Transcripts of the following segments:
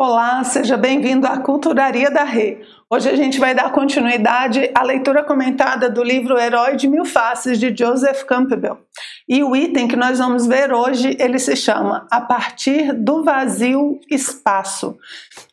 Olá, seja bem-vindo à Culturaria da Rê. Hoje a gente vai dar continuidade à leitura comentada do livro Herói de Mil Faces de Joseph Campbell. E o item que nós vamos ver hoje, ele se chama A partir do vazio espaço.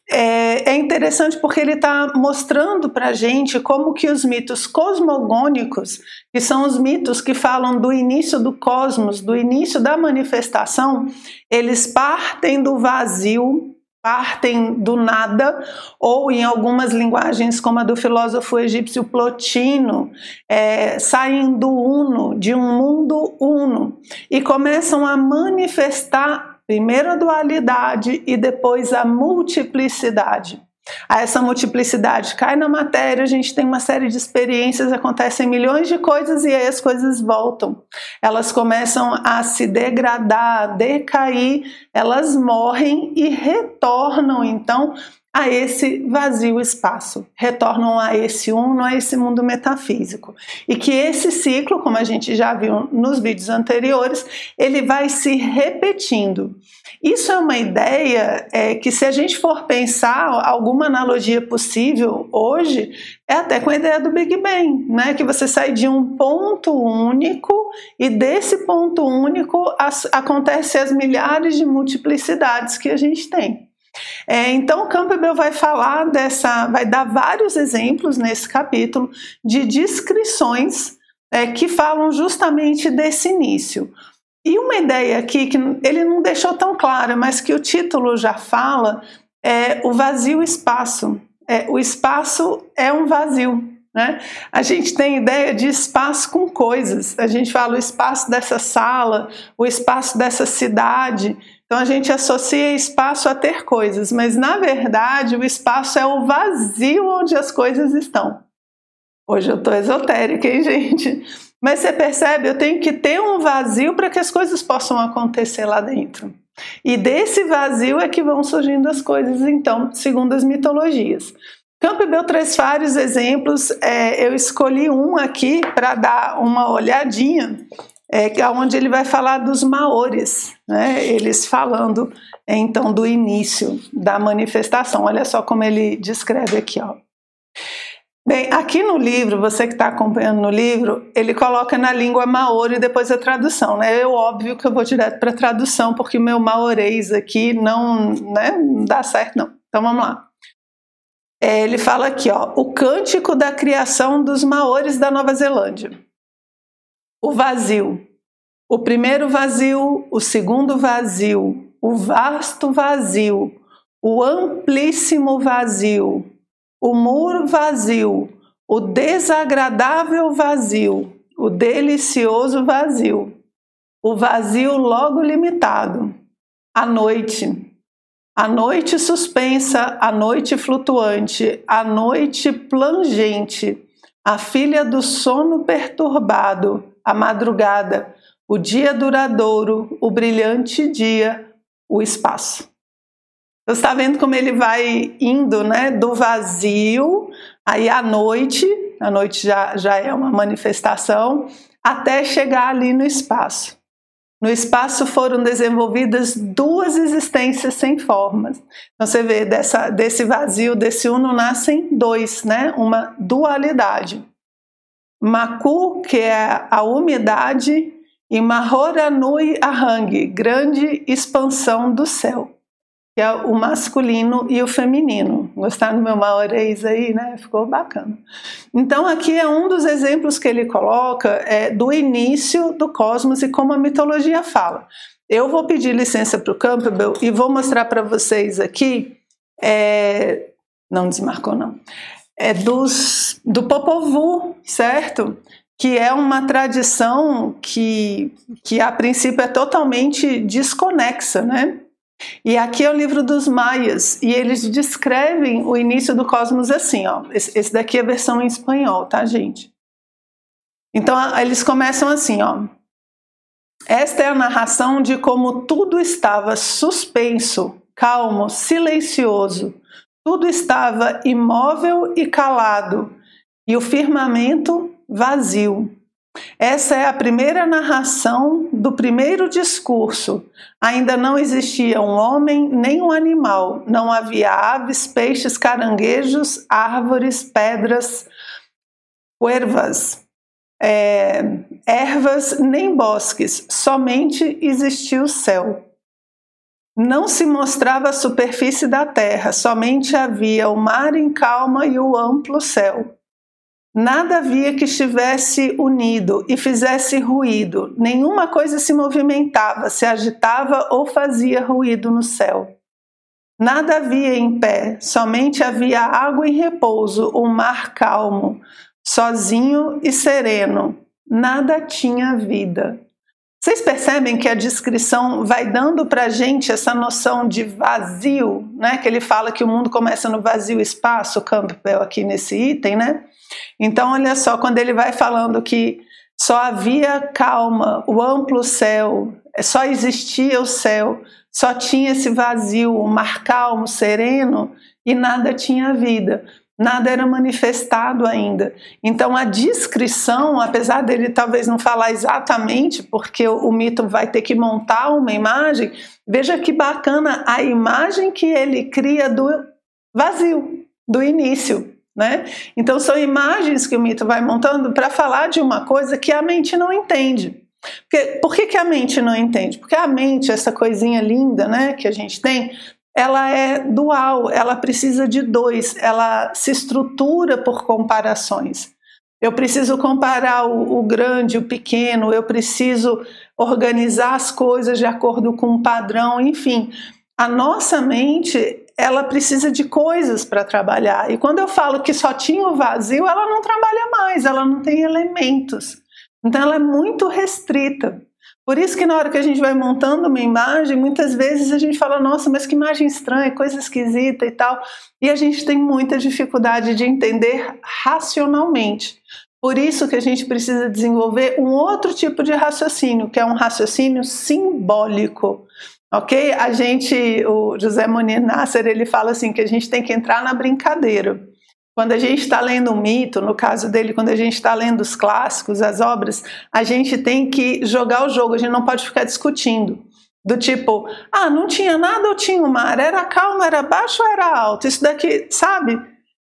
É, é interessante porque ele está mostrando para a gente como que os mitos cosmogônicos, que são os mitos que falam do início do cosmos, do início da manifestação, eles partem do vazio partem do nada, ou em algumas linguagens, como a do filósofo egípcio Plotino, é, saem do uno, de um mundo uno, e começam a manifestar primeiro a dualidade e depois a multiplicidade. A essa multiplicidade cai na matéria, a gente tem uma série de experiências, acontecem milhões de coisas e aí as coisas voltam. Elas começam a se degradar, a decair, elas morrem e retornam então a esse vazio espaço, retornam a esse uno, a esse mundo metafísico. E que esse ciclo, como a gente já viu nos vídeos anteriores, ele vai se repetindo. Isso é uma ideia é, que, se a gente for pensar alguma analogia possível hoje, é até com a ideia do Big Bang, né? Que você sai de um ponto único e desse ponto único as, acontecem as milhares de multiplicidades que a gente tem. É, então, Campbell vai falar dessa, vai dar vários exemplos nesse capítulo de descrições é, que falam justamente desse início. E uma ideia aqui que ele não deixou tão clara, mas que o título já fala, é o vazio espaço. É, o espaço é um vazio. Né? A gente tem ideia de espaço com coisas. A gente fala o espaço dessa sala, o espaço dessa cidade. Então a gente associa espaço a ter coisas, mas na verdade o espaço é o vazio onde as coisas estão. Hoje eu estou esotérica, hein, gente? Mas você percebe, eu tenho que ter um vazio para que as coisas possam acontecer lá dentro. E desse vazio é que vão surgindo as coisas, então, segundo as mitologias. Campbell traz vários exemplos, é, eu escolhi um aqui para dar uma olhadinha é, onde ele vai falar dos maores, né? eles falando então do início da manifestação. Olha só como ele descreve aqui. Ó. Bem, aqui no livro, você que está acompanhando no livro, ele coloca na língua maori e depois a tradução. Né? Eu, óbvio que eu vou direto para a tradução, porque o meu maorês aqui não, né, não dá certo, não. Então vamos lá. É, ele fala aqui, ó, o cântico da criação dos maores da Nova Zelândia o vazio. O primeiro vazio, o segundo vazio, o vasto vazio, o amplíssimo vazio, o muro vazio, o desagradável vazio, o delicioso vazio, o vazio logo limitado, a noite, a noite suspensa, a noite flutuante, a noite plangente, a filha do sono perturbado, a madrugada, o dia duradouro, o brilhante dia, o espaço. Você está vendo como ele vai indo né, do vazio, aí à noite, a noite já, já é uma manifestação, até chegar ali no espaço. No espaço foram desenvolvidas duas existências sem formas. Então você vê, dessa, desse vazio, desse uno, nascem dois, né? uma dualidade. Maku, que é a umidade, e Mahoranui Ahang, grande expansão do céu, que é o masculino e o feminino. Gostaram do meu maorês aí, né? Ficou bacana. Então, aqui é um dos exemplos que ele coloca é, do início do cosmos e como a mitologia fala. Eu vou pedir licença para o Campbell e vou mostrar para vocês aqui. É, não desmarcou, não é dos, do Popovu, certo? Que é uma tradição que, que a princípio é totalmente desconexa, né? E aqui é o livro dos Maias, e eles descrevem o início do cosmos assim, ó. Esse, esse daqui é a versão em espanhol, tá, gente? Então eles começam assim, ó. Esta é a narração de como tudo estava suspenso, calmo, silencioso, tudo estava imóvel e calado, e o firmamento vazio. Essa é a primeira narração do primeiro discurso. Ainda não existia um homem nem um animal, não havia aves, peixes, caranguejos, árvores, pedras, ervas, é, ervas nem bosques, somente existia o céu. Não se mostrava a superfície da terra, somente havia o mar em calma e o amplo céu. Nada havia que estivesse unido e fizesse ruído, nenhuma coisa se movimentava, se agitava ou fazia ruído no céu. Nada havia em pé, somente havia água em repouso, o um mar calmo, sozinho e sereno. Nada tinha vida. Vocês percebem que a descrição vai dando para a gente essa noção de vazio, né? Que ele fala que o mundo começa no vazio espaço, Campbell aqui nesse item, né? Então, olha só, quando ele vai falando que só havia calma, o amplo céu, só existia o céu, só tinha esse vazio, o mar calmo, sereno e nada tinha vida nada era manifestado ainda. Então a descrição, apesar dele talvez não falar exatamente, porque o, mito vai ter que montar uma imagem, veja que bacana a imagem que ele cria do vazio, do início. Né? Então são imagens que o mito vai montando para falar de uma coisa que a mente não entende. Porque, por que, que a mente não entende? Porque a mente, essa coisinha linda né, que a gente tem, ela é dual, ela precisa de dois, ela se estrutura por comparações. Eu preciso comparar o, o, grande, o pequeno, eu preciso organizar as coisas de acordo com um padrão, enfim. A nossa mente, ela precisa de coisas para trabalhar. E quando eu falo que só tinha o vazio, ela não trabalha mais, ela não tem elementos. Então ela é muito restrita. Por isso que na hora que a gente vai montando uma imagem, muitas vezes a gente fala, nossa, mas que imagem estranha, coisa esquisita e tal. E a gente tem muita dificuldade de entender racionalmente. Por isso que a gente precisa desenvolver um outro tipo de raciocínio, que é um raciocínio simbólico. Ok? A gente, o José Monir Nasser, ele fala assim que a gente tem que entrar na brincadeira. Quando a gente está lendo um mito, no caso dele, quando a gente está lendo os clássicos, as obras, a gente tem que jogar o jogo, a gente não pode ficar discutindo. Do tipo, ah, não tinha nada ou tinha o mar? Era calmo, era baixo ou era alto? Isso daqui, sabe?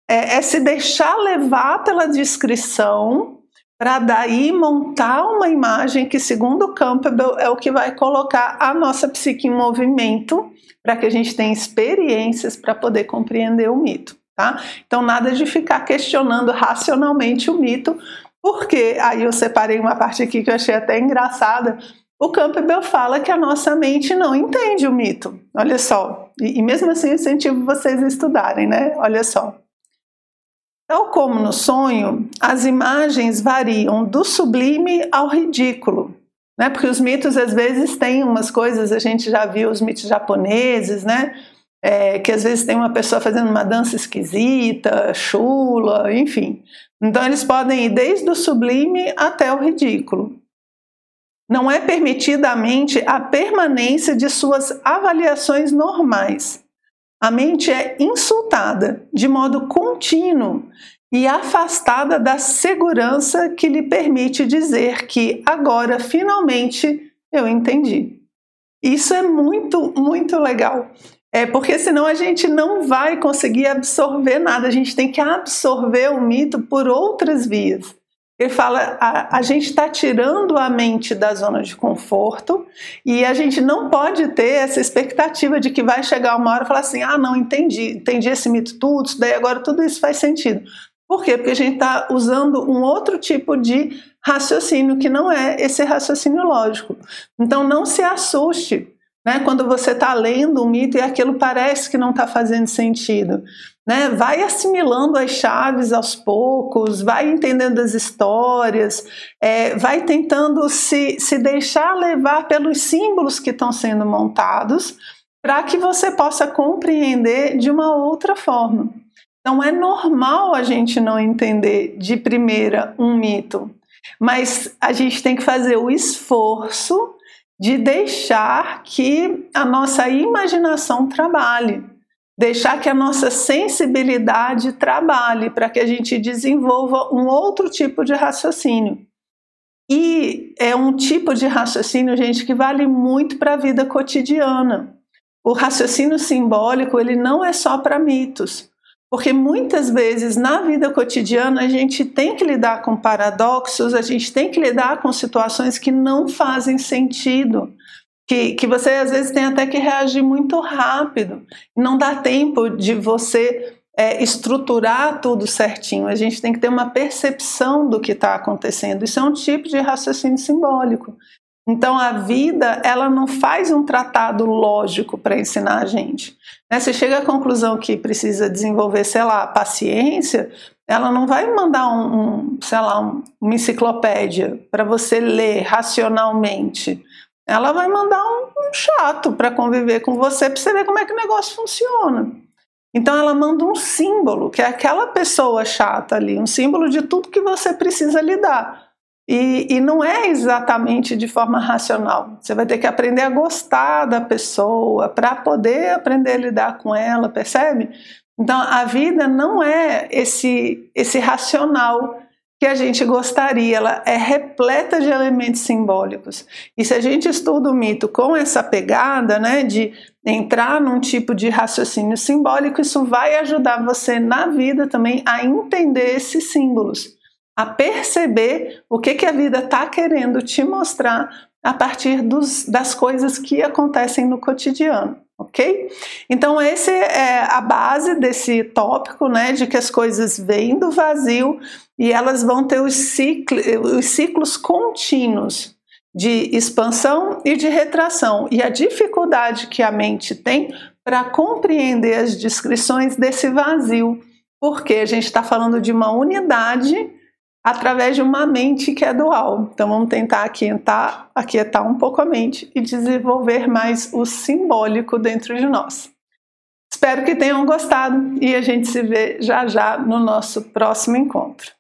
É, é se deixar levar pela descrição para daí montar uma imagem que, segundo Campbell, é o que vai colocar a nossa psique em movimento para que a gente tenha experiências para poder compreender o mito. Tá? Então, nada de ficar questionando racionalmente o mito, porque aí eu separei uma parte aqui que eu achei até engraçada. O Campbell fala que a nossa mente não entende o mito. Olha só. E, e mesmo assim, incentivo vocês a estudarem, né? Olha só. Tal como no sonho, as imagens variam do sublime ao ridículo. Né? Porque os mitos às vezes têm umas coisas, a gente já viu os mitos japoneses, né? É, que às vezes tem uma pessoa fazendo uma dança esquisita, chula, enfim. Então eles podem ir desde o sublime até o ridículo. Não é permitida à mente a permanência de suas avaliações normais. A mente é insultada de modo contínuo e afastada da segurança que lhe permite dizer que agora finalmente eu entendi. Isso é muito, muito legal. É porque senão a gente não vai conseguir absorver nada, a gente tem que absorver o mito por outras vias. Ele fala: a, a gente está tirando a mente da zona de conforto e a gente não pode ter essa expectativa de que vai chegar uma hora e falar assim: ah, não, entendi, entendi esse mito tudo, isso daí agora tudo isso faz sentido. Por quê? Porque a gente está usando um outro tipo de raciocínio que não é esse raciocínio lógico. Então não se assuste né? Quando você está lendo um mito e aquilo parece que não está fazendo sentido. Né? Vai assimilando as chaves aos poucos, vai entendendo as histórias, é, vai tentando se, se deixar levar pelos símbolos que estão sendo montados para que você possa compreender de uma outra forma. Então é normal a gente não entender de primeira um mito, mas a gente tem que fazer o esforço de deixar que a nossa imaginação trabalhe, deixar que a nossa sensibilidade trabalhe para que a gente desenvolva um outro tipo de raciocínio. E é um tipo de raciocínio, gente, que vale muito para a vida cotidiana. O raciocínio simbólico, ele não é só para mitos. Porque muitas vezes na vida cotidiana a gente tem que lidar com paradoxos, a gente tem que lidar com situações que não fazem sentido, que, que você às vezes tem até que reagir muito rápido. Não dá tempo de você é, estruturar tudo certinho, a gente tem que ter uma percepção do que está acontecendo. Isso é um tipo de raciocínio simbólico. Então a vida ela não faz um tratado lógico para ensinar a gente. Né? Você chega à conclusão que precisa desenvolver, sei lá, paciência, ela não vai mandar um, um sei lá, um, uma enciclopédia para você ler racionalmente. Ela vai mandar um, um chato para conviver com você, para você ver como é que o negócio funciona. Então ela manda um símbolo, que é aquela pessoa chata ali, um símbolo de tudo que você precisa lidar. E, e, não é exatamente de forma racional. Você vai ter que aprender a gostar da pessoa para poder aprender a lidar com ela, percebe? Então a vida não é esse, esse racional que a gente gostaria, ela é repleta de elementos simbólicos. E se a gente estuda o mito com essa pegada, né, de entrar num tipo de raciocínio simbólico, isso vai ajudar você na vida também a entender esses símbolos a perceber o que, que a vida está querendo te mostrar a partir dos, das coisas que acontecem no cotidiano, ok? Então, esse é a base desse tópico, né, de que as coisas vêm do vazio e elas vão ter os, ciclos, os ciclos contínuos de expansão e de retração, e a dificuldade que a mente tem para compreender as descrições desse vazio, porque a gente está falando de uma unidade através de uma mente que é dual. Então vamos tentar aquietar, aquietar um pouco a mente e desenvolver mais o simbólico dentro de nós. Espero que tenham gostado e a gente se vê já já no nosso próximo encontro.